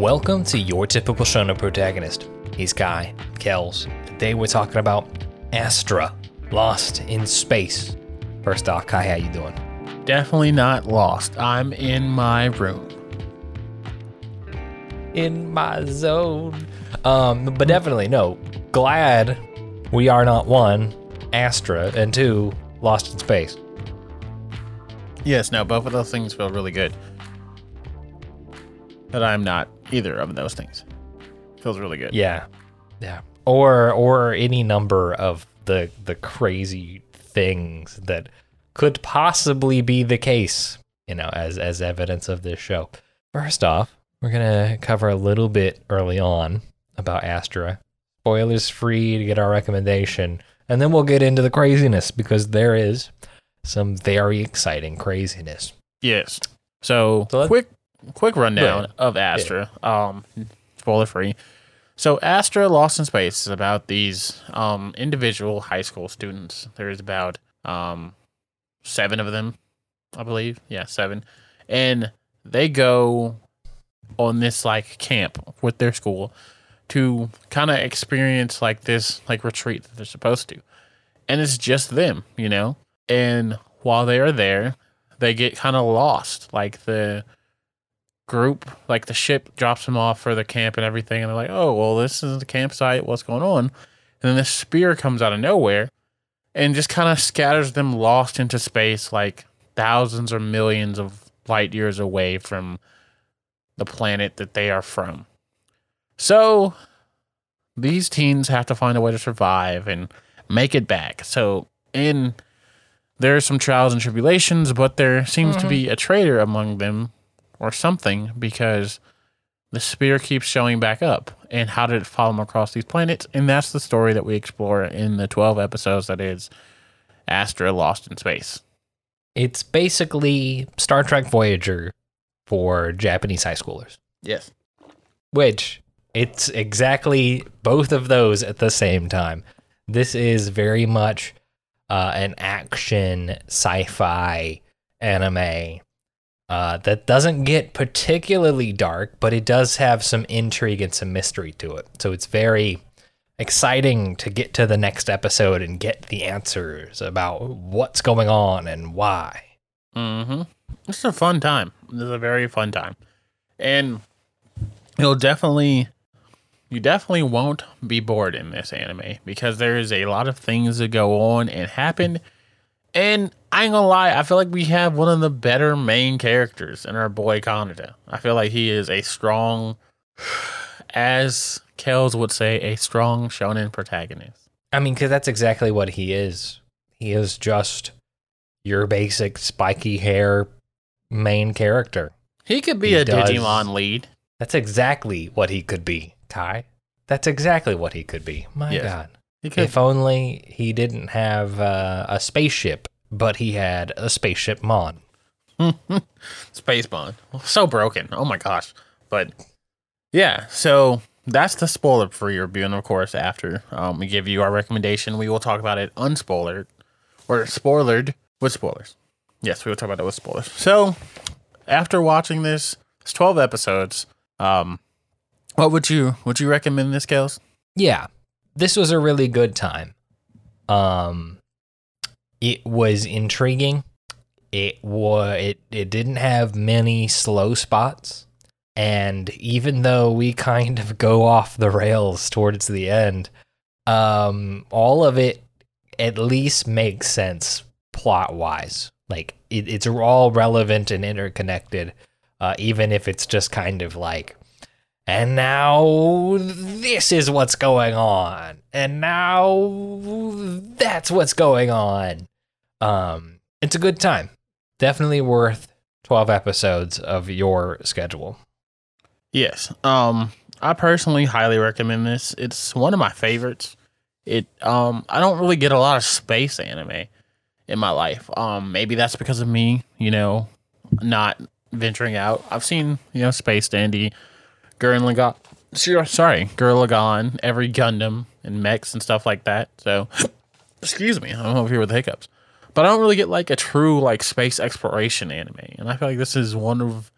Welcome to your typical shonen protagonist. He's Kai, Kells. Today we're talking about Astra, Lost in Space. First off, Kai, how you doing? Definitely not lost. I'm in my room. In my zone. Um, but definitely no. Glad we are not one, Astra, and two, Lost in Space. Yes, no, both of those things feel really good. But I'm not either of those things. Feels really good. Yeah, yeah. Or or any number of the the crazy things that could possibly be the case. You know, as as evidence of this show. First off, we're gonna cover a little bit early on about Astra. Spoilers free to get our recommendation, and then we'll get into the craziness because there is some very exciting craziness. Yes. So, So quick quick rundown Right. of Astra. Um spoiler free. So Astra Lost in Space is about these um individual high school students. There's about um seven of them, I believe. Yeah, seven. And they go on this like camp with their school to kind of experience like this like retreat that they're supposed to. And it's just them, you know? And while they are there, they get kind of lost. Like the group, like the ship drops them off for the camp and everything. And they're like, oh, well, this is the campsite. What's going on? And then this spear comes out of nowhere and just kind of scatters them lost into space, like thousands or millions of light years away from the planet that they are from. So these teens have to find a way to survive and make it back. So in there are some trials and tribulations, but there seems to be mm-hmm. a traitor among them or something because the spear keeps showing back up. And how did it follow them across these planets? And that's the story that we explore in the 12 episodes that is Astra Lost in Space. It's basically Star Trek Voyager for Japanese high schoolers. Yes. which it's exactly both of those at the same time. This is very much uh, an action sci-fi anime uh, that doesn't get particularly dark, but it does have some intrigue and some mystery to it. So it's very exciting to get to the next episode and get the answers about what's going on and why. Mm-hmm. It's a fun time. It's a very fun time. And you'll definitely you definitely won't be bored in this anime because there is a lot of things that go on and happen. And I ain't gonna lie, I feel like we have one of the better main characters in our boy Kanata. I feel like he is a strong as Kells would say, a strong shonen protagonist. I mean, because that's exactly what he is. He is just your basic spiky hair main character. He could be He a does. Digimon lead. That's exactly what he could be, Kai. That's exactly what he could be. My Yes. God. If only he didn't have uh, a spaceship, but he had a spaceship mon. Space Bond. So broken. Oh my gosh. But yeah, so that's the spoiler free review. And of course, after um, we give you our recommendation, we will talk about it unspoilered or spoilered with spoilers. Yes, we will talk about it with spoilers. So after watching this, it's 12 episodes. Um, what would you would you recommend this, Kels? Yeah, this was a really good time. Um, it was intriguing. It was it it didn't have many slow spots, and even though we kind of go off the rails towards the end, um, all of it at least makes sense plot wise. Like it, it's all relevant and interconnected, uh, even if it's just kind of like and now this is what's going on and now that's what's going on um it's a good time definitely worth 12 episodes of your schedule Yes. Um, I personally highly recommend this. It's one of my favorites. It um I don't really get a lot of space anime in my life. Um maybe that's because of me, you know, not venturing out. I've seen, you know, Space Dandy, Gurren Lagann, sure, sorry, Gurren Lagann, every Gundam and mechs and stuff like that. So excuse me, I'm over here with the hiccups. But I don't really get like a true like space exploration anime. And I feel like this is one of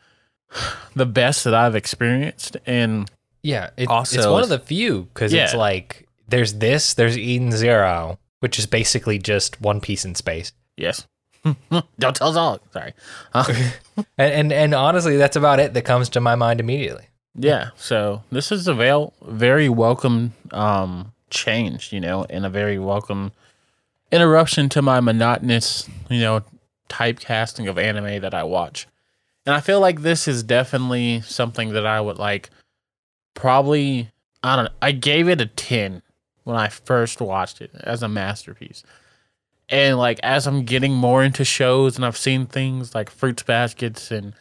the best that I've experienced. And Yeah, it, it's one of the few because it's like there's this, there's Eden Zero, which is basically just One Piece in space, yes, don't tell dog. Sorry. Uh, and, and and honestly, that's about it that comes to my mind immediately. Yeah. So this is a veil, very welcome um, change, you know, and a very welcome interruption to my monotonous, you know, typecasting of anime that I watch. And I feel like this is definitely something that I would like probably I don't know. I gave it a 10 when I first watched it as a masterpiece. And like as I'm getting more into shows and I've seen things like Fruits Baskets and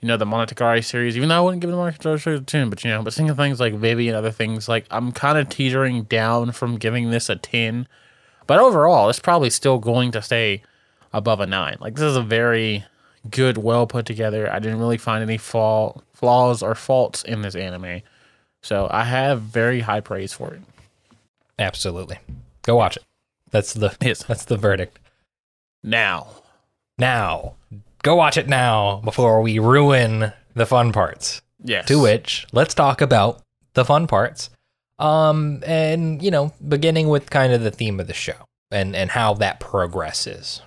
you know the Monogatari series, even though I wouldn't give the Monogatari series a 10, but you know, but seeing things like Vivy and other things, like I'm kind of teetering down from giving this a 10. But overall, it's probably still going to stay above a 9. Like this is a very good, well put together. I didn't really find any flaw, flaws or faults in this anime. So I have very high praise for it. Absolutely, go watch it. That's the Yes. that's the verdict. Now, Now, go watch it now before we ruin the fun parts. yes. To which let's talk about the fun parts. Um, and you know, beginning with kind of the theme of the show and and how that progresses.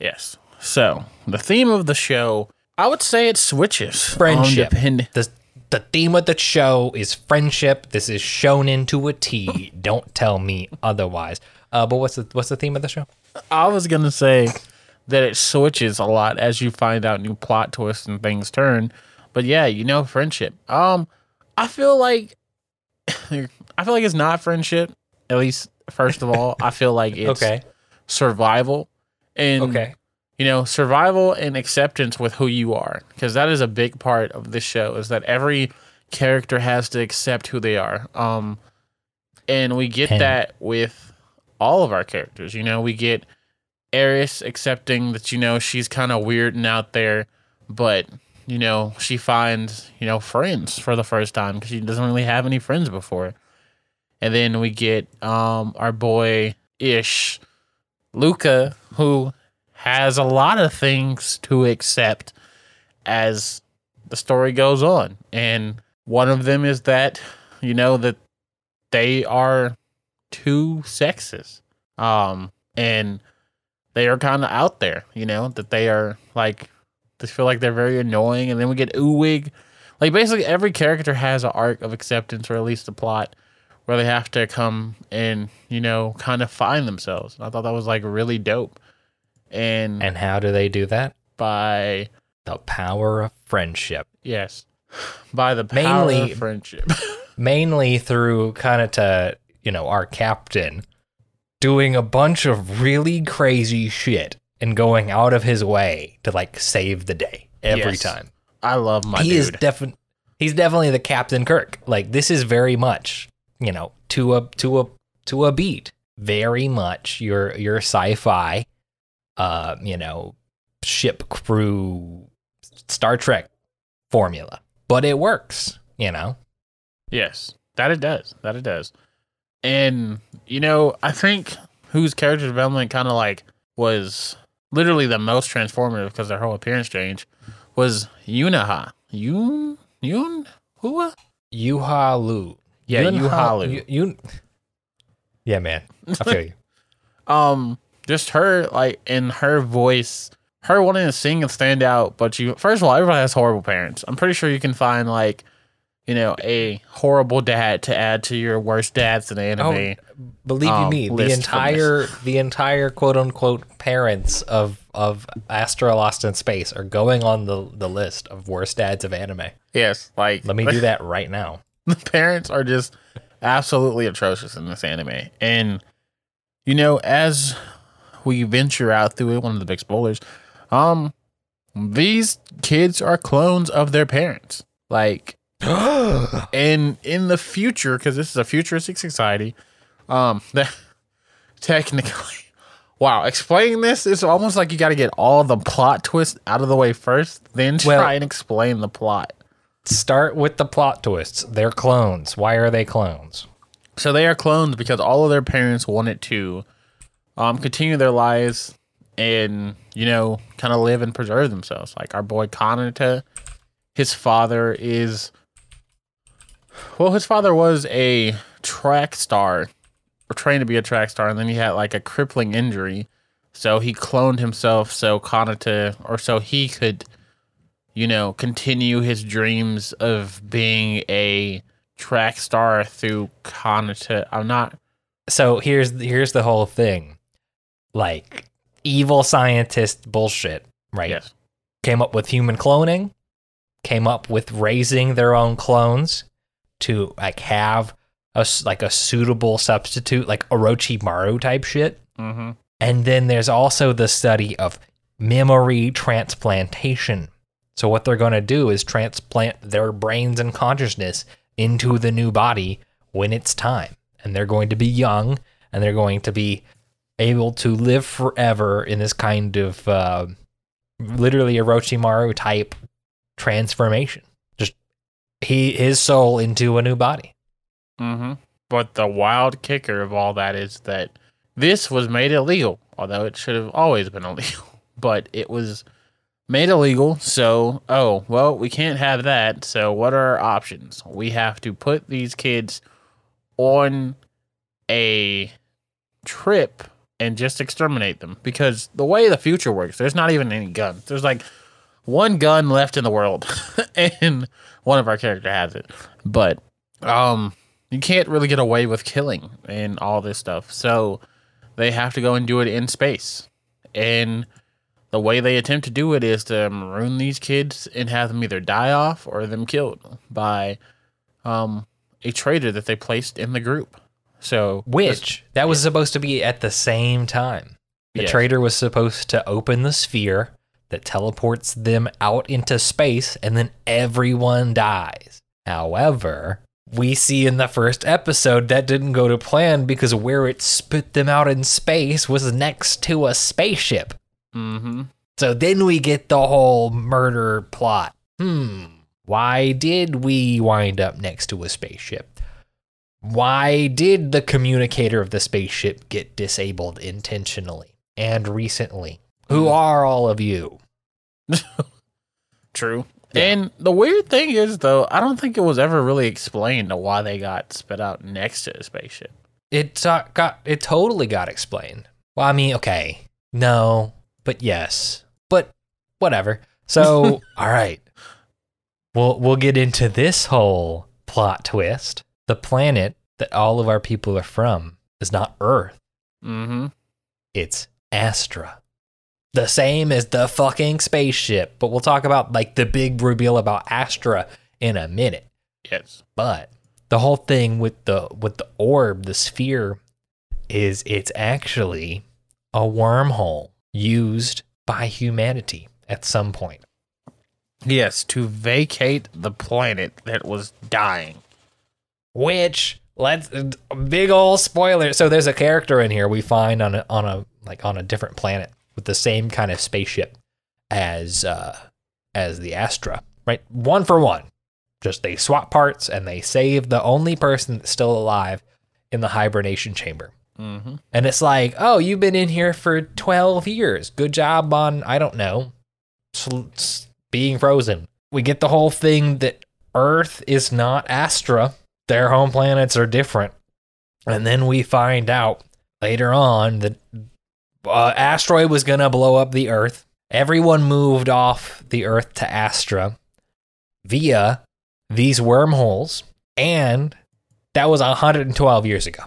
Yes. So the theme of the show, I would say it switches. Friendship. Depend- the the theme of the show is friendship. This is shown into a T. Don't tell me otherwise. Uh, but what's the what's the theme of the show? I was gonna say that it switches a lot as you find out new plot twists and things turn. But yeah, you know, friendship. Um, I feel like I feel like it's not friendship. At least, first of all, I feel like it's okay. survival and Okay. you know survival and acceptance with who you are because that is a big part of this show is that every character has to accept who they are um and we get that with all of our characters you know we get Aries accepting that you know she's kind of weird and out there but you know she finds you know friends for the first time because she doesn't really have any friends before and then we get um our boy ish Luca, who has a lot of things to accept as the story goes on. And one of them is that, you know, that they are two sexes. Um, and they are kind of out there, you know, that they are like, they feel like they're very annoying. And then we get Uwig. Like, basically, every character has an arc of acceptance, or at least a plot where they have to come and you know kind of find themselves. And I thought that was like really dope. And, And how do they do that? by The power of friendship. yes, by the power Mainly- of friendship. Mainly through kind of to, you know, our captain doing a bunch of really crazy shit and going out of his way to like save the day every Yes. time. I love my he dude. is definitely he's definitely the Captain Kirk. Like this is very much, you know, to a to a to a beat. Very much your your sci-fi uh, you know, ship crew Star Trek formula. But it works, you know. yes, that it does. That it does. And you know, I think whose character development kind of like was literally the most transformative because their whole appearance change was Yunaha. Yun Yun Hua? Yuha Lu. Yeah, Yuha Lu. Yu- Yun- Yeah, man. I feel you. um just her like in her voice her wanting to sing and stand out but you first of all everybody has horrible parents i'm pretty sure you can find like you know a horrible dad to add to your worst dads in anime Oh, Believe um, you me, the list from this. entire the entire quote unquote parents of of Astra Lost in Space are going on the the list of worst dads of anime. yes like Let me do that right now. the parents are just absolutely atrocious in this anime and you know as we venture out through it one of the big spoilers um these kids are clones of their parents like and in the future because this is a futuristic society um that technically wow explaining this is almost like you got to get all the plot twists out of the way first then try Well- and explain the plot Start with the plot twists. They're clones. Why are they clones? so they are clones because all of their parents wanted to um continue their lives and you know kind of live and preserve themselves like our boy Kanata his father is well, his father was a track star or trained to be a track star, and then he had like a crippling injury. So he cloned himself so Kanata or so he could, you know, continue his dreams of being a track star through Kanata. I'm not So here's here's the whole thing. Like evil scientist bullshit, right? yes. Came up with human cloning, came up with raising their own clones to like have a like a suitable substitute like Orochimaru type shit. Mm-hmm. And then there's also the study of memory transplantation. So what they're going to do is transplant their brains and consciousness into the new body when it's time. And they're going to be young and they're going to be able to live forever in this kind of uh, literally Orochimaru type transformation. He his soul into a new body. Mm-hmm. But the wild kicker of all that is that this was made illegal, although it should have always been illegal. But it was made illegal, so oh well, we can't have that. So what are our options? We have to put these kids on a trip and just exterminate them because the way the future works, there's not even any guns. There's like one gun left in the world, and one of our character has it, but um you can't really get away with killing and all this stuff. So they have to go and do it in space. And the way they attempt to do it is to maroon these kids and have them either die off or them killed by um, a traitor that they placed in the group. So Which that was supposed to be at the same time. The Yes. traitor was supposed to open the sphere that teleports them out into space and then everyone dies. However, we see in the first episode that didn't go to plan because where it spit them out in space was next to a spaceship. hmm So then we get the whole murder plot. Hmm. Why did we wind up next to a spaceship? Why did the communicator of the spaceship get disabled intentionally and recently? Who are all of you? True. Yeah. And the weird thing is, though, I don't think it was ever really explained to why they got spit out next to the spaceship. It to- got it totally got explained. Well, I mean, okay, no, but yes, but whatever. So, all right, we'll we'll get into this whole plot twist. The planet that all of our people are from is not Earth; Mm-hmm. it's Astra. The same as the fucking spaceship. But we'll talk about like the big reveal about Astra in a minute. Yes. But the whole thing with the with the orb, the sphere, is it's actually a wormhole used by humanity at some point. Yes, to vacate the planet that was dying. Which let's big old spoiler. So there's a character in here we find on a on a like on a different planet with the same kind of spaceship as uh as the Astra, right? One for one. Just they swap parts and they save the only person that's still alive in the hibernation chamber. Mm-hmm. And it's like, oh, you've been in here for 12 years. Good job on, I don't know, being frozen. We get the whole thing that Earth is not Astra, their home planets are different. And then we find out later on that uh, asteroid was going to blow up the Earth. Everyone moved off the Earth to Astra via these wormholes. And that was 112 years ago.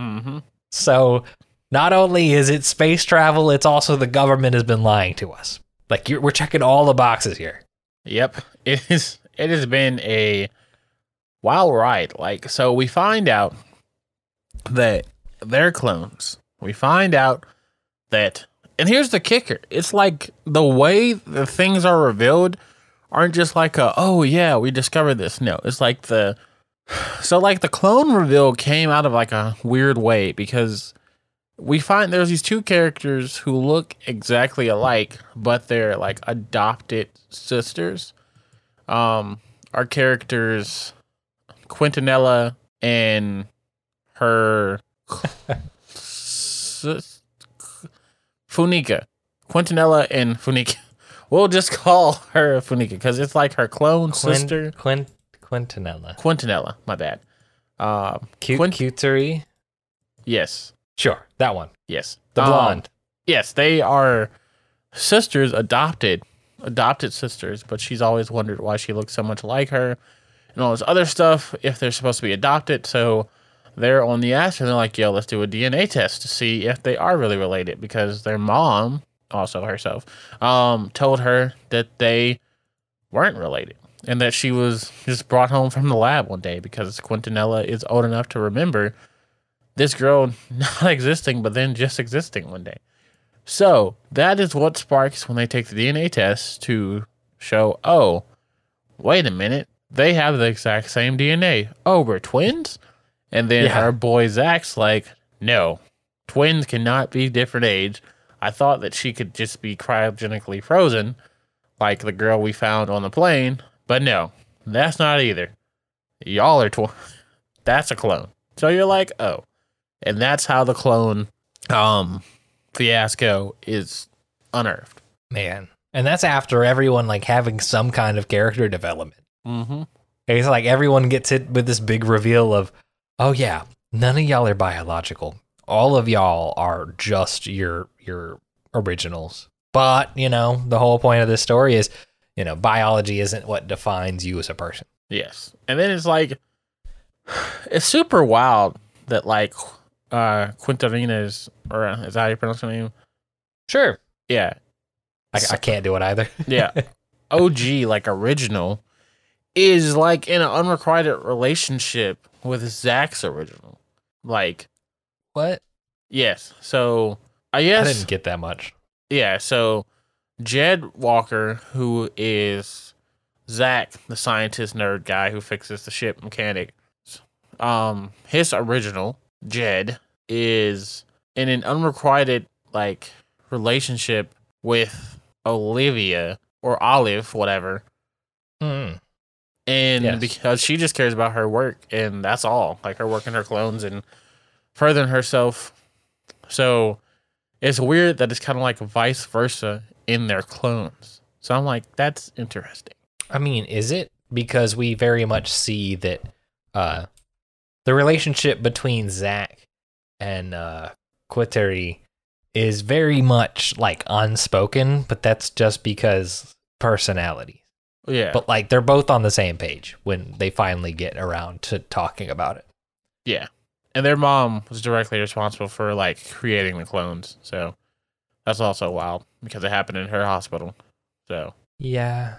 Mm-hmm. So not only is it space travel, it's also the government has been lying to us. Like you're, we're checking all the boxes here. Yep. It is it has been a wild ride. Like so we find out that they're clones. We find out that and here's the kicker. It's like the way the things are revealed aren't just like a oh yeah, we discovered this. No, it's like the so like the clone reveal came out of like a weird way because we find there's these two characters who look exactly alike, but they're like adopted sisters. Um, our characters, Quintanilla and her Funika, Quintanilla and Funika. we'll just call her Funika because it's like her clone Quin- sister, Quin- Quintanilla. Quintanilla. My bad. Um, Cute, Quin- cutery. yes, Sure, that one. yes, The Um, blonde. yes, they are sisters, adopted, adopted sisters. But she's always wondered why she looks so much like her, and all this other stuff. If they're supposed to be adopted, so they're on the ass and they're like, "Yo, let's do a DNA test to see if they are really related," because their mom, also herself, um, told her that they weren't related. And that she was just brought home from the lab one day because Quintanilla is old enough to remember this girl not existing, but then just existing one day. So that is what sparks when they take the DNA test to show, oh, wait a minute, they have the exact same DNA. Oh, we're twins? And then Yeah. our boy Zach's like, no, twins cannot be different age. I thought that she could just be cryogenically frozen, like the girl we found on the plane, but no, that's not either. Y'all are twins. That's a clone. So you're like, oh. And that's how the clone um fiasco is unearthed. Man. And that's after everyone like having some kind of character development. Mm-hmm. It's like everyone gets hit with this big reveal of, oh yeah, none of y'all are biological. All of y'all are just your your originals. But, you know, the whole point of this story is, you know, biology isn't what defines you as a person. Yes. And then it's like it's super wild that like uh Quintarina's or uh, is that how you pronounce her name? Sure. Yeah. I, I can't do it either. Yeah. OG, like original, is like in an unrequited relationship with Zach's original. Like, what? yes. So I guess I didn't get that much. Yeah, so Jed Walker, who is Zach, the scientist nerd guy who fixes the ship mechanic, um, his original, Jed, is in an unrequited like relationship with Olivia or Olive, whatever. Hmm. And Yes. because she just cares about her work and that's all. Like her work and her clones and furthering herself. So it's weird that it's kind of like vice versa in their clones. So I'm like, that's interesting. I mean, is it? Because we very much see that uh, the relationship between Zach and uh, Quitterie is very much like unspoken, but that's just because personality. Yeah. But like they're both on the same page when they finally get around to talking about it. yeah. And their mom was directly responsible for like creating the clones. So that's also wild because it happened in her hospital. So Yeah.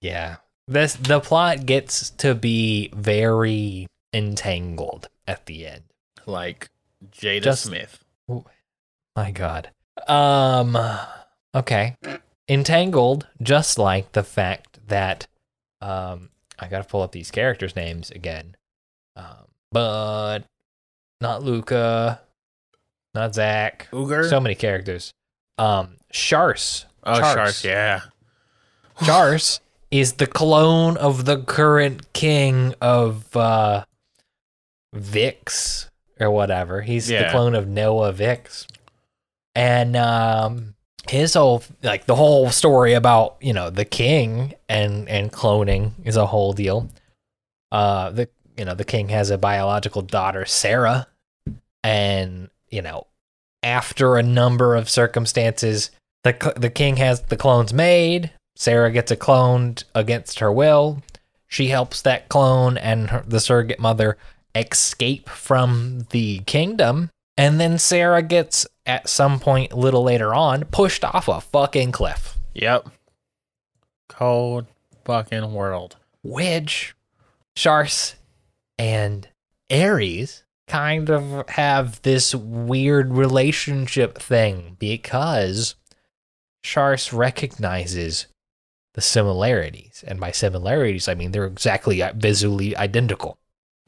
Yeah. This the plot gets to be very entangled at the end. like Jada Just- Smith. My God. Um. Okay. Entangled, just like the fact that, um, I gotta pull up these characters' names again. Um, but not Luca, not Zach. Uger? So many characters. Um, Charce. oh, Char's. Sharks, yeah. Charce is the clone of the current king of uh, Vix or whatever. He's the clone of Noah Vix. And um, his whole like the whole story about, you know, the king and and cloning is a whole deal. Uh the you know, the king has a biological daughter, Sarah, and you know, after a number of circumstances, the the king has the clones made. Sarah gets a cloned against her will. She helps that clone and her, the surrogate mother escape from the kingdom, and then Sarah gets at some point a little later on pushed off a fucking cliff, Yep. Cold fucking world. which Charce and Aries kind of have this weird relationship thing because Charce recognizes the similarities. And by similarities, I mean they're exactly visually identical.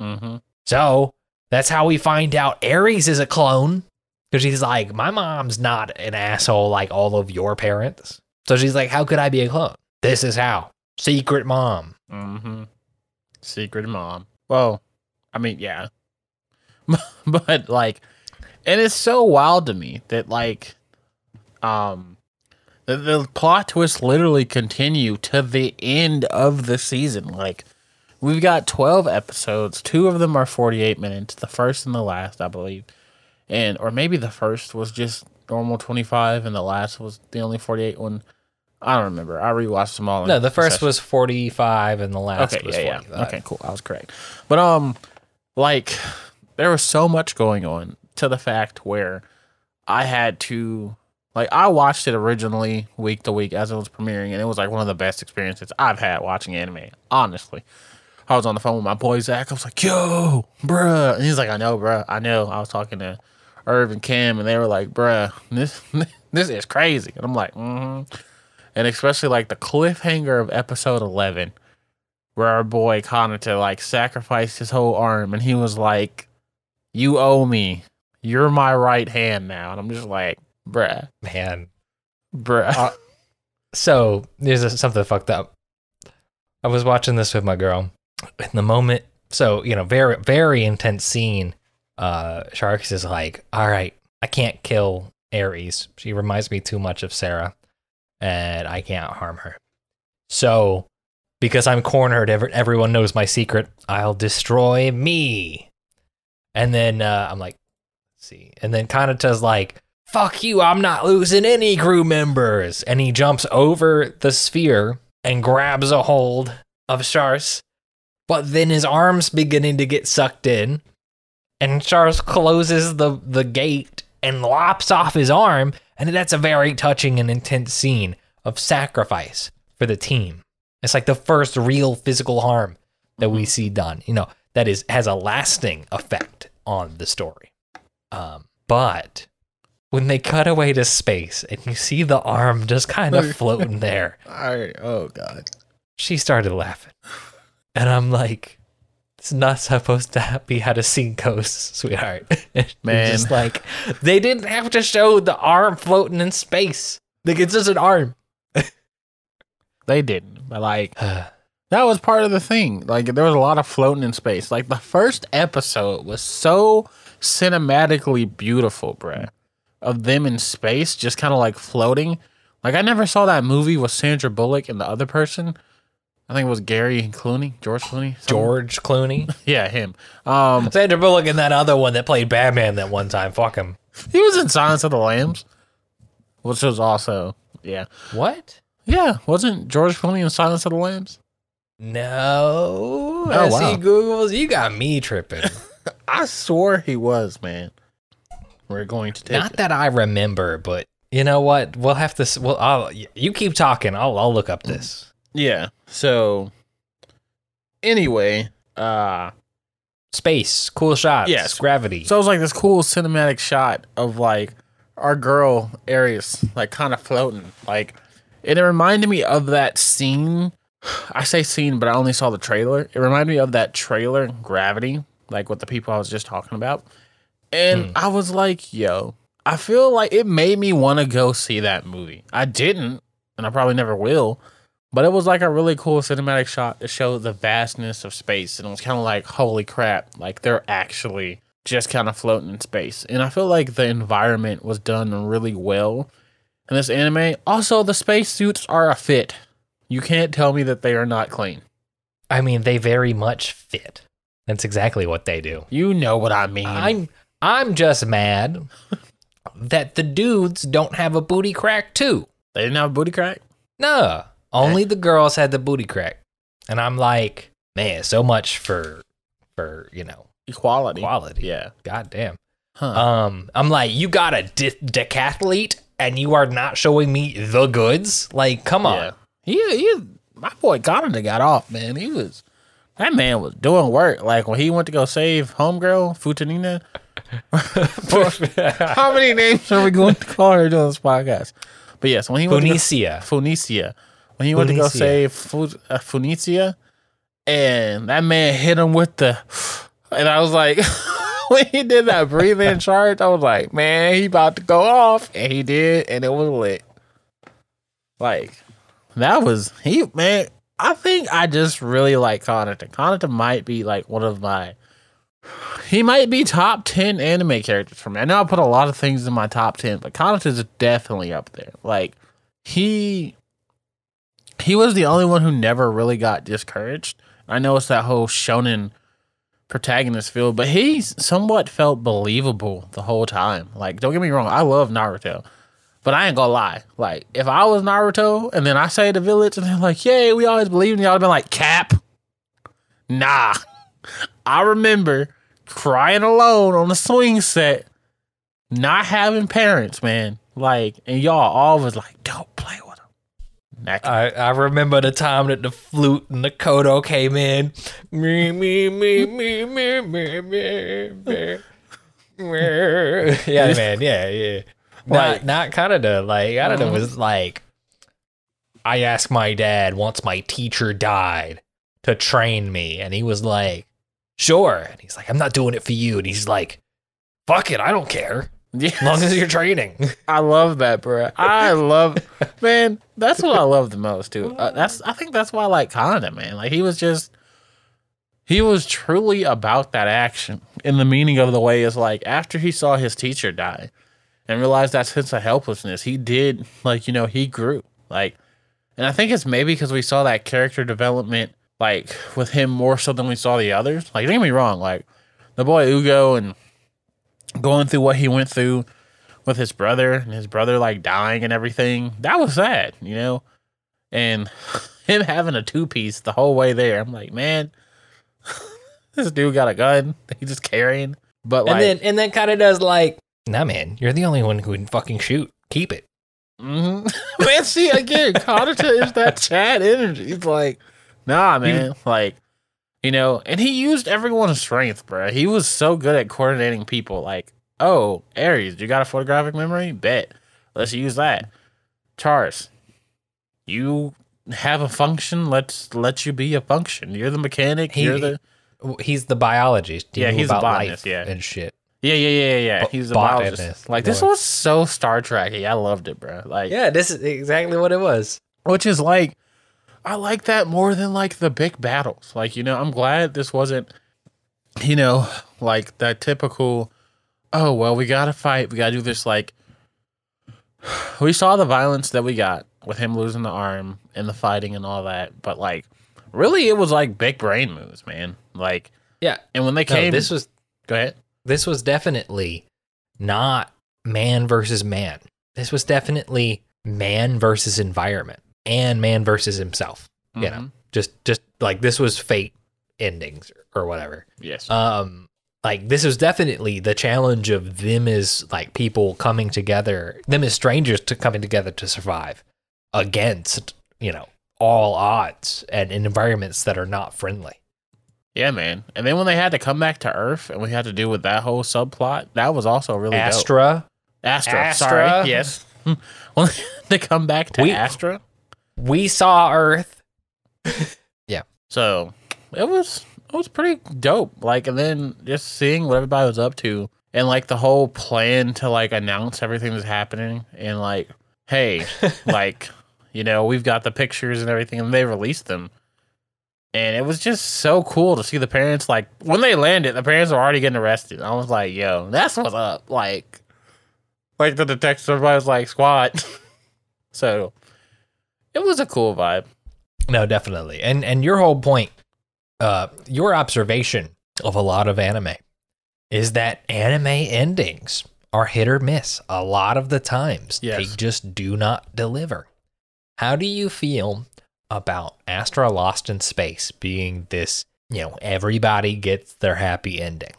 Mm-hmm. So that's how we find out Aries is a clone because she's like, my mom's not an asshole like all of your parents. So she's like, how could I be a clone? This is how. Secret mom. Mm-hmm. Secret mom. Well, I mean, yeah. but like and it's so wild to me that like um The, the plot twists literally continue to the end of the season. Like, we've got 12 episodes. Two of them are 48 minutes. The first and the last, I believe. And, or maybe the first was just normal 25 and the last was the only 48 one. I don't remember. I rewatched them all. No, the first succession. was 45 and the last okay, was yeah, 45. yeah. Okay, cool. I was correct. But um, like there was so much going on to the fact where I had to like I watched it originally week to week as it was premiering, and it was like one of the best experiences I've had watching anime. Honestly, I was on the phone with my boy Zach. I was like, "Yo, bruh," and he's like, "I know, bruh. I know." I was talking to Irv and Cam, and they were like, "Bruh, this this is crazy," and I'm like, "Mm-hmm." And especially like the cliffhanger of episode eleven where our boy Kanata like sacrificed his whole arm and he was like, You owe me. You're my right hand now. And I'm just like, bruh, Man. bruh. Uh, So there's something fucked up. I was watching this with my girl. In the moment, so you know, very very intense scene. Uh, Sharks is like, "All right, I can't kill Aries. She reminds me too much of Sarah, and I can't harm her. So, because I'm cornered, every, everyone knows my secret. I'll destroy me." And then uh, I'm like, see, and then Kanata's like, fuck you, I'm not losing any crew members. And he jumps over the sphere and grabs a hold of Charce. But then his arm's beginning to get sucked in. And Charles closes the, the gate and lops off his arm. And that's a very touching and intense scene of sacrifice for the team. It's like the first real physical harm that we see done, you know, that is has a lasting effect on the story. Um, but when they cut away to space and you see the arm just kind of floating there, I, oh god. she started laughing. And I'm like, it's not supposed to be how the scene goes, sweetheart. Man. just like, they didn't have to show the arm floating in space. Like, it's just an arm. They didn't. But like that was part of the thing. Like there was a lot of floating in space. Like the first episode was so cinematically beautiful, bruh. Of them in space, just kind of like floating. Like I never saw that movie with Sandra Bullock and the other person. I think it was Gary Clooney, George Clooney, something? George Clooney. Yeah, him. Um, Sandra Bullock and that other one that played Batman that one time. Fuck him. he was in Silence of the Lambs, which was also yeah, What? yeah. Wasn't George Clooney in Silence of the Lambs? No. Oh, As wow. he Googles, you got me tripping. I swore he was, man. We're going to take Not it. that I remember, but you know what? We'll have to. Well, I'll. You keep talking. I'll. I'll look up this. Yeah. So anyway, uh Space, cool shots. Yes. gravity. so it was like this cool cinematic shot of like our girl Aries like kind of floating. Like and it reminded me of that scene. I say scene, but I only saw the trailer. It reminded me of that trailer, Gravity, like with the people I was just talking about. And Hmm. I was like, yo, I feel like it made me want to go see that movie. I didn't, and I probably never will. But it was like a really cool cinematic shot to show the vastness of space. And it was kind of like, holy crap, like they're actually just kind of floating in space. And I feel like the environment was done really well in this anime. Also, the spacesuits are a fit. You can't tell me that they are not clean. I mean, they very much fit. That's exactly what they do. You know what I mean. I'm. I'm just mad that the dudes don't have a booty crack too. they didn't have a booty crack? No, only the girls had the booty crack, and I'm like, man, so much for, for you know, Equality. equality. Yeah. God damn. Huh. Um, I'm like, you got a de- decathlete and you are not showing me the goods? Like, come on. Yeah. He, he, my boy Kanata got off, man. He was, that man was doing work. Like when he went to go save homegirl, Futanina. How many names are we going to call her doing this podcast? But yes, when he went to go- Funicia. When he went to go save Fu- uh, Funicia, and that man hit him with the, and I was like, when he did that breathe in charge, I was like, man, he about to go off, and he did, and it was lit. Like that was he, man. I think I just really like Kanata. Kanata might be like one of my. He might be top ten anime characters for me. I know I put a lot of things in my top ten, but is definitely up there. Like he he was the only one who never really got discouraged. I know it's that whole shonen protagonist feel, but he somewhat felt believable the whole time. Like, don't get me wrong, I love Naruto. But I ain't gonna lie. Like, if I was Naruto and then I say the village and they're like, Yay, we always believe in y'all, been like, Cap. Nah. I remember crying alone on the swing set, not having parents, man. Like, and y'all all was like, don't play with them. I, I remember the time that the flute and the kodo came in. Me, me, me, me, me, me, me, me. yeah, man. Yeah, yeah. Like- Not, not Kanata. Like, Kanata Mhm. was like, I asked my dad once my teacher died to train me. And he was like, sure. And he's like, I'm not doing it for you. And he's like, fuck it. I don't care. Yeah. As long as you're training. I love that, bro. I love, man. That's what I love the most, too. Uh, that's I think that's why I like Kanata, man. Like he was just, he was truly about that action. And the meaning of the way is like after he saw his teacher die, and realized that sense of helplessness, he did like you know he grew like, and I think it's maybe because we saw that character development like with him more so than we saw the others. Like don't get me wrong, like the boy Ugo and going through what he went through with his brother and his brother like dying and everything. That was sad, you know? And him having a two piece the whole way there. I'm like, man, this dude got a gun. He's just carrying. But like, and then and then kind of does like, nah, man, you're the only one who can fucking shoot. Keep it. mhm. man, see again, Kanata is that Chad energy. He's like, nah, man, like, you know, and he used everyone's strength, bro. He was so good at coordinating people. Like, oh, Aries, you got a photographic memory? Bet. Let's use that. Charce, you have a function. Let's let you be a function. You're the mechanic. He- you're the He's the biologist. Yeah, knew he's a about botanist, life yeah. and shit. yeah, yeah, yeah, yeah. Bo- He's a botanist, biologist. Like this was so Star Trekky. I loved it, bro. Like Yeah, this is exactly what it was. which is like I like that more than like the big battles. Like, you know, I'm glad this wasn't you know, like that typical oh, well, we got to fight. We got to do this like we saw the violence that we got with him losing the arm and the fighting and all that, but like really it was like big brain moves, man. Like Yeah. and when they No, came this was Go ahead. this was definitely not man versus man. This was definitely man versus environment and man versus himself. You know, Mhm. just just like this was fate endings or whatever. Yes. um like this is definitely the challenge of them as like people coming together them as strangers to coming together to survive against you know all odds and in environments that are not friendly Yeah, man. And then when they had to come back to Earth and we had to deal with that whole subplot, that was also really dope. astra Astra. Astra. Sorry. Yes. when they come back to We- Astra. We saw earth yeah. So it was it was pretty dope. Like and then just seeing what everybody was up to and like the whole plan to like announce everything that's happening and like, hey, like, you know, we've got the pictures and everything and they released them. And it was just so cool to see the parents like when they landed, the parents were already getting arrested. I was like, yo, that's what's up. Like like the detectives, everybody was like, squad. so it was a cool vibe. no definitely and and your whole point uh your observation of a lot of anime is that anime endings are hit or miss a lot of the times Yes. they just do not deliver how do you feel about astra lost in space being this you know everybody gets their happy ending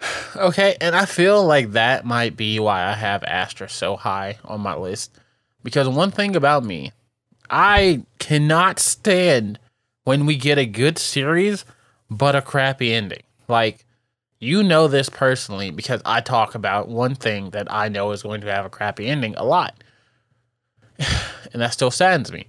Okay, and I feel like that might be why I have Astra so high on my list. Because one thing about me, I cannot stand when we get a good series but a crappy ending. Like, you know this personally because I talk about one thing that I know is going to have a crappy ending a lot. and that still saddens me.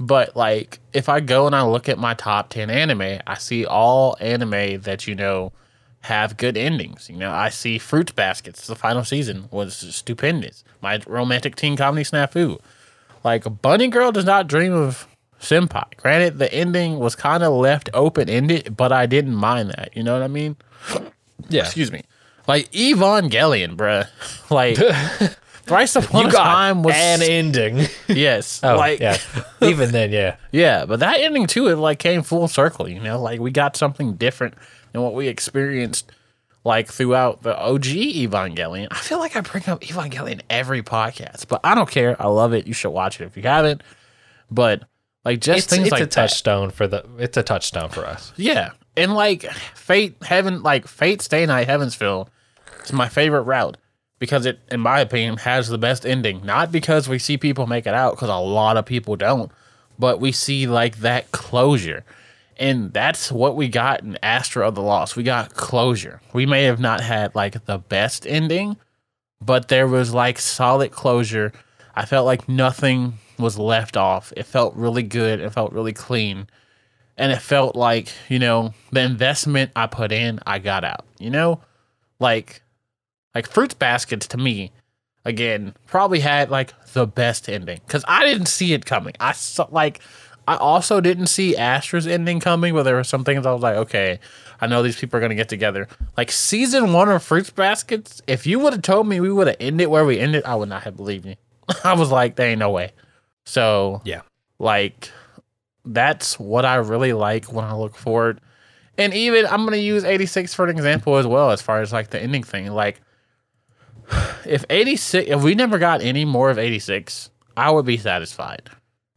But like if I go and I look at my top 10 anime, I see all anime that you know have good endings. You know, I see Fruit Baskets. The final season was stupendous. My romantic teen comedy snafu. Like Bunny Girl does not dream of Senpai. Granted, the ending was kind of left open ended, but I didn't mind that. You know what I mean? yeah Excuse me. Like Evangelion, bruh. Like Thrice Upon you a Time was an ending. yes, Oh, like yeah. Even then, yeah. Yeah, but that ending too, it like came full circle. You know, like we got something different than what we experienced like throughout the OG Evangelion. I feel like I bring up Evangelion every podcast, but I don't care. I love it. You should watch it if you haven't. But like just It's, things it's like a that. touchstone for the. It's a touchstone for us. Yeah, and like Fate Heaven, like Fate Stay Night Heaven's Feel is my favorite route because it, in my opinion, has the best ending. Not because we see people make it out, because a lot of people don't, but we see like that closure. And that's what we got in Astra of the Lost. We got closure. We may have not had like the best ending, but there was like solid closure. I felt like nothing was left off. It felt really good. It felt really clean and it felt like you know the investment I put in, I got out. You know, like like fruits baskets to me, again probably had like the best ending because I didn't see it coming. I saw like I also didn't see Astra's ending coming, but there were some things I was like, okay, I know these people are gonna get together. Like season one of Fruits Baskets, if you would have told me we would have ended where we ended, I would not have believed you. I was like, there ain't no way. So Yeah. like that's what I really like when I look forward. And even I'm gonna use 86 for an example as well, as far as like the ending thing. Like if 86 if we never got any more of 86, I would be satisfied.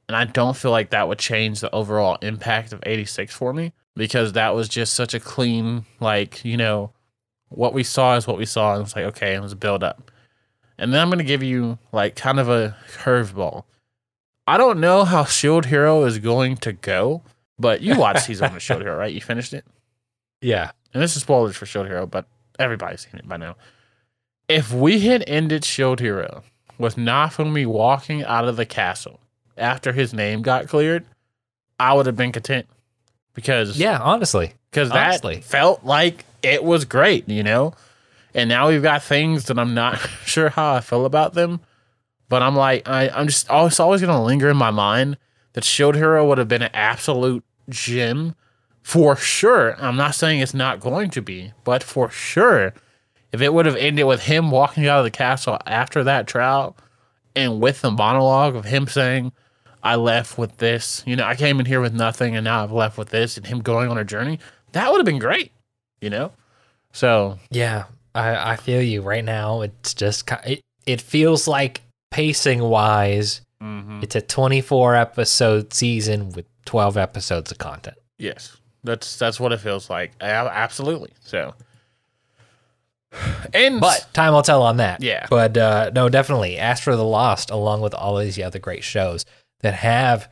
And I don't feel like that would change the overall impact of 86 for me because that was just such a clean, like, you know, what we saw is what we saw. And it's like, okay, let's build up. And then I'm going to give you like kind of a curveball. I don't know how Shield Hero is going to go, but you watched season one of Shield Hero, right? You finished it? Yeah. And this is spoilers for Shield Hero, but everybody's seen it by now. If we had ended Shield Hero with Naofumi walking out of the castle after his name got cleared, I would have been content because Yeah. Honestly. because that honestly. felt like it was great, you know. And now we've got things that I'm not sure how I feel about them, but I'm like I, I'm just oh, always always gonna linger in my mind that Shield Hero would have been an absolute gem for sure. I'm not saying it's not going to be, but for sure, if it would have ended with him walking out of the castle after that trial and with the monologue of him saying, I left with this, you know, I came in here with nothing and now I've left with this, and him going on a journey, that would have been great, you know? So, Yeah. I, I feel you right now. It's just it. It feels like pacing wise, it's a 24 episode season with 12 episodes of content. yes, that's that's what it feels like. Absolutely. So, and But time will tell on that. Yeah. But uh, no, definitely Astra the Lost, along with all these other great shows that have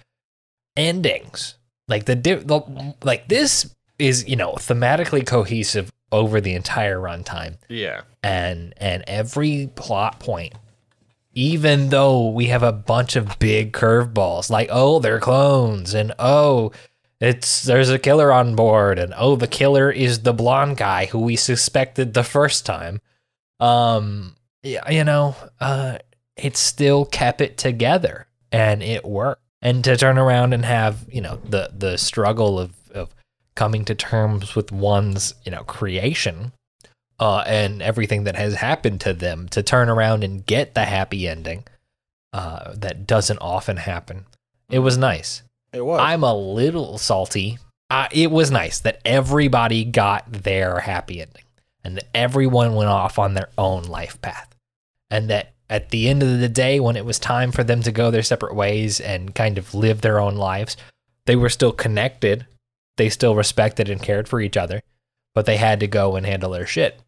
endings. Like the, the like this is you know thematically cohesive over the entire runtime, yeah, and and every plot point. Even though we have a bunch of big curveballs, like oh they're clones, and oh it's there's a killer on board, and oh the killer is the blonde guy who we suspected the first time um yeah, you know uh it still kept it together and it worked and to turn around and have you know the the struggle of of coming to terms with one's you know creation uh and everything that has happened to them to turn around and get the happy ending uh that doesn't often happen it was nice it was. I'm a little salty. Uh, it was nice that everybody got their happy ending and that everyone went off on their own life path. And that at the end of the day, when it was time for them to go their separate ways and kind of live their own lives, they were still connected. They still respected and cared for each other, but they had to go and handle their shit.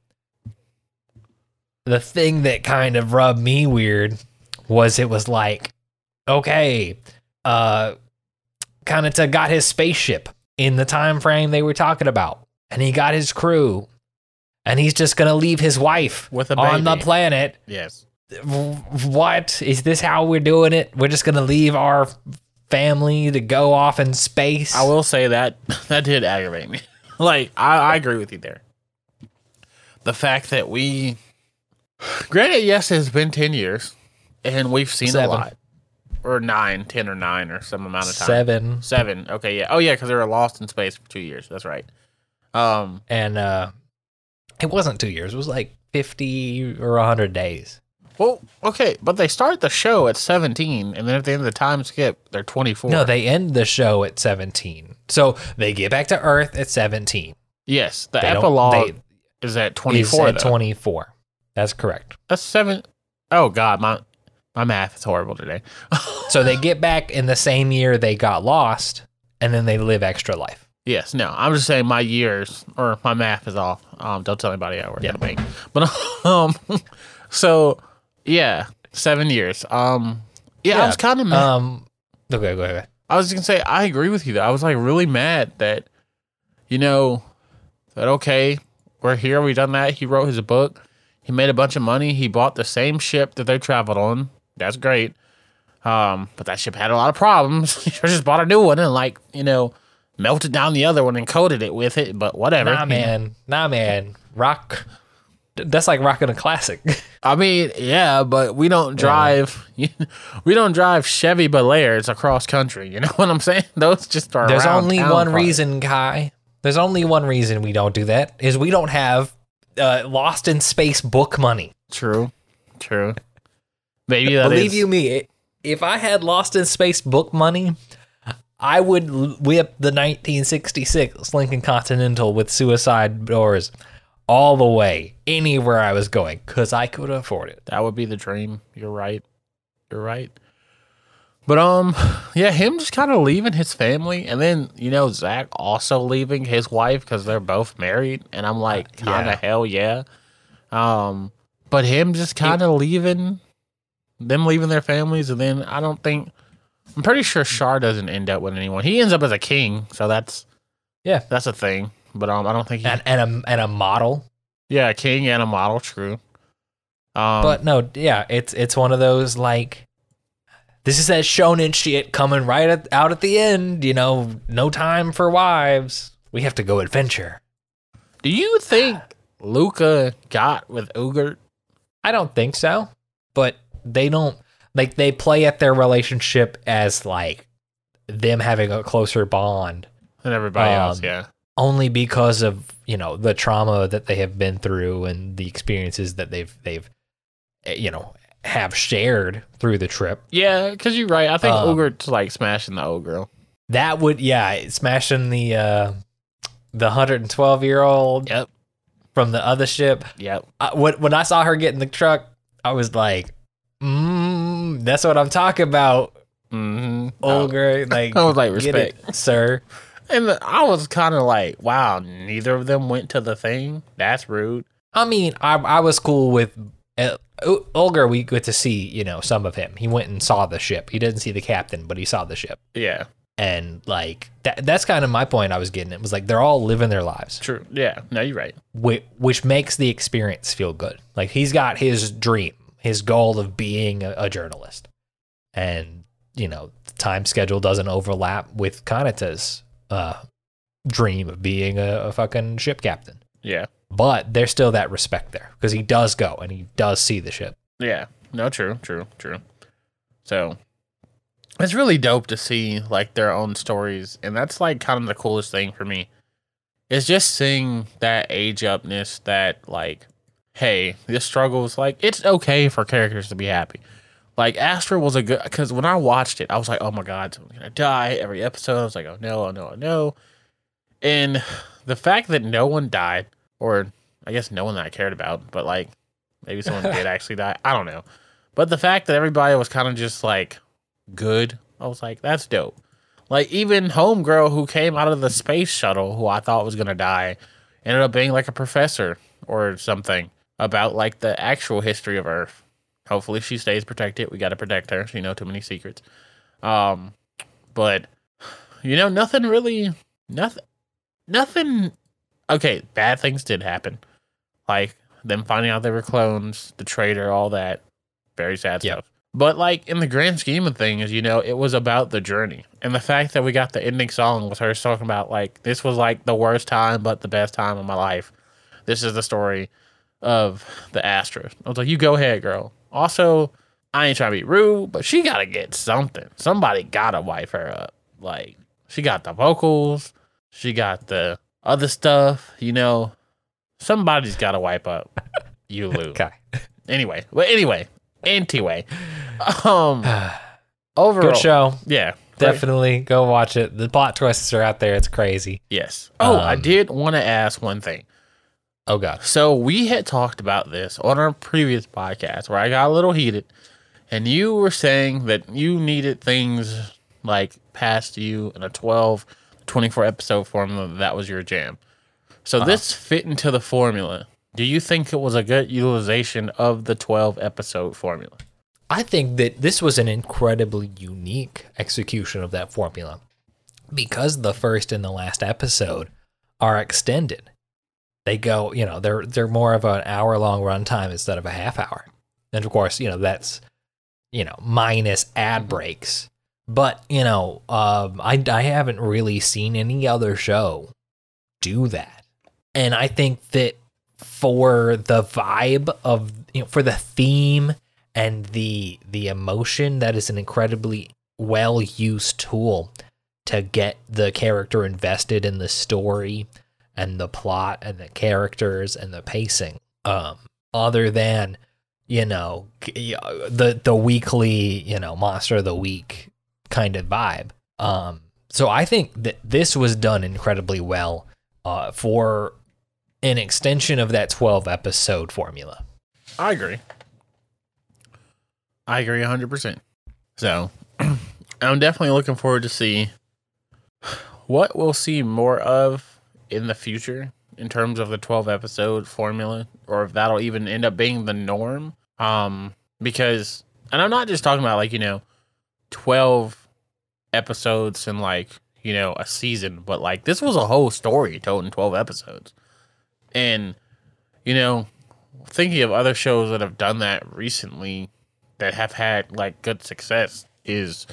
The thing that kind of rubbed me weird was it was like, okay, uh, Kanata got his spaceship in the time frame they were talking about, and he got his crew, and he's just gonna leave his wife With a on the planet. yes. What is this? How we're doing it? We're just gonna leave our family to go off in space? I will say that that did aggravate me. like I, I agree with you there. The fact that we, granted, yes, it's been ten years, and we've seen Seven. a lot, or nine, ten or nine, or some amount of time. Seven, Seven. Okay, yeah. Oh yeah, because they were lost in space for two years. That's right. Um. and uh, it wasn't two years. It was like fifty or hundred days. Well, okay, but they start the show at 17, and then at the end of the time skip, they're 24. No, they end the show at 17. So they get back to Earth at 17. yes, the They epilogue is at Is 24. at though. 24. That's correct. That's seven oh God, my my math is horrible today. So they get back in the same year they got lost, and then they live extra life. yes, no, I'm just saying my years or my math is off. Um, don't tell anybody I work Yeah. at a bank. But um, so yeah, seven years. Um, yeah, I was kind of mad. Um, okay, go ahead. I was gonna say I agree with you. Though I was like really mad that, you know, that okay, we're here, we done that. He wrote his book. He made a bunch of money. He bought the same ship that they traveled on. That's great. Um, but that ship had a lot of problems. he just bought a new one and like you know, melted down the other one and coated it with it. But whatever. Nah, man. Nah, man. Rock. That's like rocking a classic. I mean, yeah, but we don't drive. we don't drive Chevy Bel Airs across country. You know what I'm saying? Those just are. There's only one cars. reason, Kai. There's only one reason we don't do that is we don't have uh, Lost in Space book money. True, true. Maybe that Believe is- you me, if I had Lost in Space book money, I would whip the 1966 Lincoln Continental with suicide doors all the way anywhere I was going because I could afford it. That would be the dream. You're right. You're right. But um, yeah, him just kind of leaving his family, and then you know Zach also leaving his wife because they're both married, and I'm like, kind of yeah. hell yeah. Um, but him just kind of leaving, them leaving their families, and then I don't think I'm pretty sure Shar doesn't end up with anyone. He ends up as a king, so that's Yeah. that's a thing. But um, I don't think he, And, and, a, and a model. yeah, a king and a model, true. Um, But no, yeah, it's it's one of those like this is that shonen shit coming right at, out at the end. You know, no time for wives. We have to go adventure. Do you think Luca got with Ulgar? I don't think so, but they don't like they play at their relationship as like them having a closer bond than everybody else? Um, Yeah, only because of you know the trauma that they have been through and the experiences that they've they've eh, you know have shared through the trip. yeah. Because you're right. I think Um, Ulgar's like smashing the old girl. That would yeah, smashing the uh the 112 year old Yep, from the other ship. yep. I, when when I saw her get in the truck, I was like, mm, "That's what I'm talking about, Mm-hmm. old. Like, I was like, get it, respect. sir. And I was kind of like, wow, neither of them went to the thing. That's rude. I mean, I I was cool with uh, Ulgar. We get to see you know some of him. He went and saw the ship. He didn't see the captain, but he saw the ship. Yeah, And like that, that's kind of my point. I was getting it was like they're all living their lives. true. Yeah, no, you're right. which, which makes the experience feel good. Like he's got his dream, his goal of being a, a journalist, and you know, the time schedule doesn't overlap with Kanata's uh, dream of being a, a fucking ship captain. Yeah, But there's still that respect there because he does go and he does see the ship. yeah. No, true, true, true. So it's really dope to see like their own stories, and that's like kind of the coolest thing for me. Is just seeing that age upness, that like, hey, this struggle is like it's okay for characters to be happy. Like Astra was a good because when I watched it, I was like, oh my god, someone's gonna die every episode. I was like, oh no, oh no, oh no. And the fact that no one died, or I guess no one that I cared about, but like maybe someone did actually die. I don't know. But the fact that everybody was kind of just like good, I was like, that's dope. Like even Homegirl who came out of the space shuttle, who I thought was gonna die, ended up being like a professor or something about like the actual history of Earth. Hopefully she stays protected. We gotta protect her. She know too many secrets. Um, but you know, nothing really, nothing, nothing. Okay, bad things did happen, like them finding out they were clones, the traitor, all that. Very sad Yep. stuff. But like in the grand scheme of things, you know, it was about the journey. And the fact that we got the ending song was her talking about like this was like the worst time but the best time of my life. This is the story of the Astra. I was like, you go ahead, girl. Also, I ain't trying to be rude, but she gotta get something. Somebody gotta wipe her up. Like, she got the vocals, she got the other stuff, you know. Somebody's gotta wipe up you lose. Okay. Anyway, well, anyway, Anyway, um, overall, Good show. Yeah. Definitely go watch it. The plot twists are out there. It's crazy. Yes. Oh, I Um, did want to ask one thing. Oh god. So we had talked about this on our previous podcast where I got a little heated, and you were saying that you needed things like past you in a 12, 24 episode formula. That was your jam. So uh-huh. this fit into the formula. Do you think it was a good utilization of the 12 episode formula? I think that this was an incredibly unique execution of that formula because the first and the last episode are extended. They go, you know, they're they're more of an hour long runtime instead of a half hour. And of course, you know, that's you know, minus ad breaks. But, you know, um I I haven't really seen any other show do that. And I think that for the vibe of you know, for the theme and the the emotion that is an incredibly well used tool to get the character invested in the story and the plot and the characters and the pacing um other than you know the the weekly you know monster of the week kind of vibe um so i think that this was done incredibly well uh for an extension of that 12 episode formula I agree. I agree 100%. So, I'm definitely looking forward to see what we'll see more of in the future in terms of the 12 episode formula or if that'll even end up being the norm. Um because and I'm not just talking about like, you know, 12 episodes in like, you know, a season, but like this was a whole story told in 12 episodes. And you know, thinking of other shows that have done that recently that have had like good success is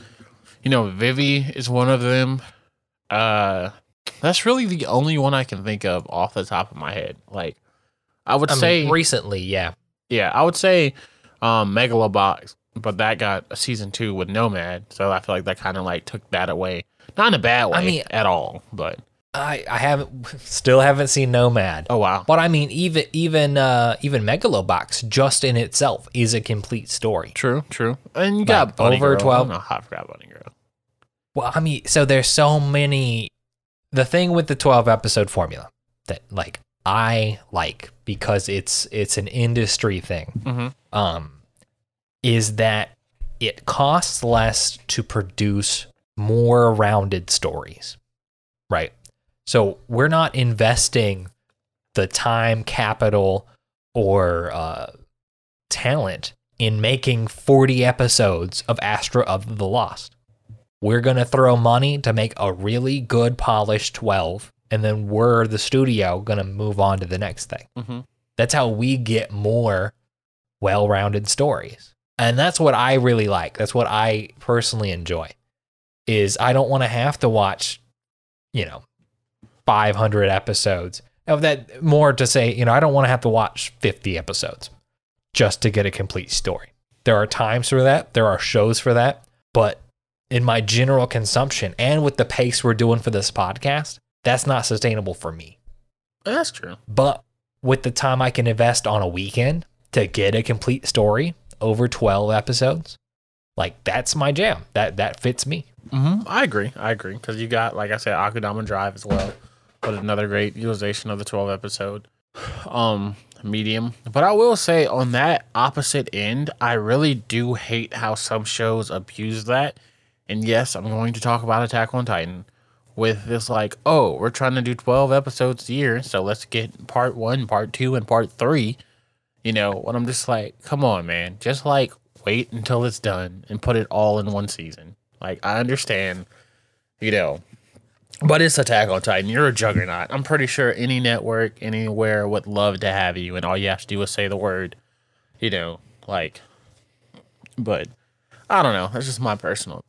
you know Vivy is one of them uh that's really the only one I can think of off the top of my head like I would I say mean, recently yeah yeah I would say um Megalobox but that got a season 2 with Nomad so I feel like that kind of like took that away not in a bad way I mean- at all but I, I haven't still haven't seen Nomad. oh wow But I mean even even uh even Megalobox just in itself is a complete story. true true and you got Bunny over Girl. 12 no, I forgot Bunny Girl Well, I mean, so there's so many the thing with the 12 episode formula that like I like because it's it's an industry thing. Mhm. Um is that it costs less to produce more rounded stories. Right? So we're not investing the time capital or uh talent in making 40 episodes of Astra of the Lost we're going to throw money to make a really good polished 12 and then we're the studio going to move on to the next thing. Mm-hmm. that's how we get more well-rounded stories. And that's what i really like. That's what i personally enjoy is i don't want to have to watch you know 500 episodes of that more to say you know i don't want to have to watch 50 episodes just to get a complete story. There are times for that. There are shows for that. But in my general consumption and with the pace we're doing for this podcast that's not sustainable for me that's true but with the time I can invest on a weekend to get a complete story over 12 episodes, like that's my jam. That that fits me. Mm-hmm. I agree. I agree because you got, like I said, Akudama Drive as well, but another great utilization of the twelve episode um medium. But I will say on that opposite end, I really do hate how some shows abuse that. And yes, I'm going to talk about Attack on Titan with this like, oh, we're trying to do twelve episodes a year, so let's get part one, part two, and part three. You know, when I'm just like, come on, man, just like wait until it's done and put it all in one season. Like I understand, you know, but it's Attack on Titan. You're a juggernaut. I'm pretty sure any network anywhere would love to have you, and all you have to do is say the word, you know, like. But I don't know. That's just my personal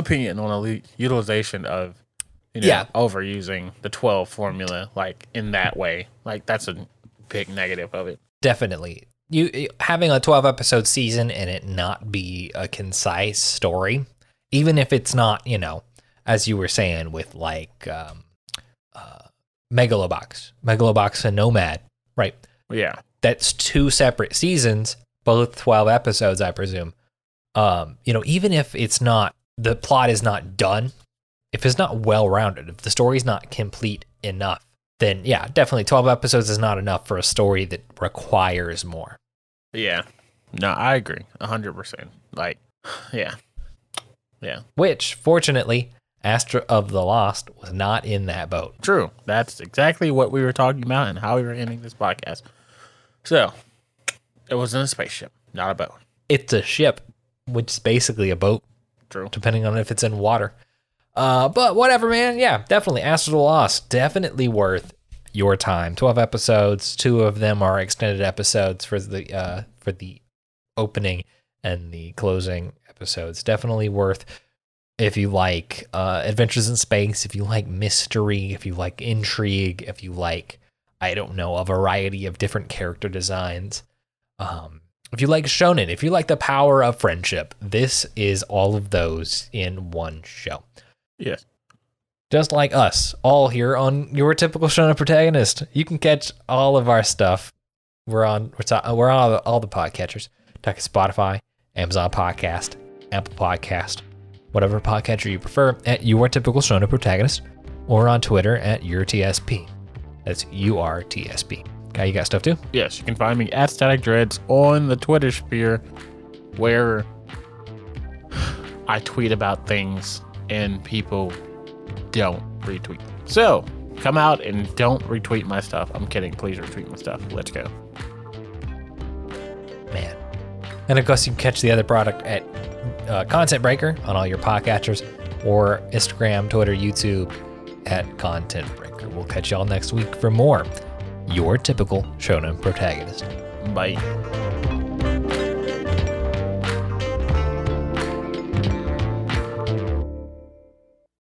opinion on the utilization of, you know, Yeah. overusing the 12 formula like in that way. Like that's a big negative of it. Definitely. You having a 12 episode season and it not be a concise story, even if it's not, you know, as you were saying with like um uh Megalobox, Megalobox and Nomad, right? Yeah. That's two separate seasons, both 12 episodes, I presume. Um, you know, even if it's not the plot is not done, if it's not well rounded, if the story's not complete enough, then yeah, definitely 12 episodes is not enough for a story that requires more. Yeah. No, I agree. 100%. Like, yeah. Yeah. Which, fortunately, Astra of the Lost was not in that boat. True. That's exactly what we were talking about and how we were ending this podcast. So, it was in a spaceship, not a boat. It's a ship, which is basically a boat, True. depending on if it's in water. Uh, but whatever, man. Yeah, definitely. The Lost, definitely worth your time. Twelve episodes. Two of them are extended episodes for the uh, for the opening and the closing episodes. Definitely worth if you like uh, adventures in space, if you like mystery, if you like intrigue, if you like I don't know a variety of different character designs. Um, if you like shonen, if you like the power of friendship, this is all of those in one show. Yes. Just like us, all here on your typical shonen protagonist. You can catch all of our stuff. We're on we're, ta- uh, we're on all the, all the podcatchers. Like Spotify, Amazon Podcast, Apple Podcast, whatever podcatcher you prefer at your typical shonen protagonist, or on Twitter at your TSP. That's U R T S P. Okay, you got stuff too? Yes, you can find me at Static Dreadz on the Twitter sphere where I tweet about things and people don't retweet them. So come out and don't retweet my stuff. I'm kidding. Please retweet my stuff. Let's go. Man. And of course, you can catch the other product at uh, Content Breaker on all your podcatchers or Instagram, Twitter, YouTube at Content Breaker. We'll catch y'all next week for more. Your typical shonen protagonist. Bye.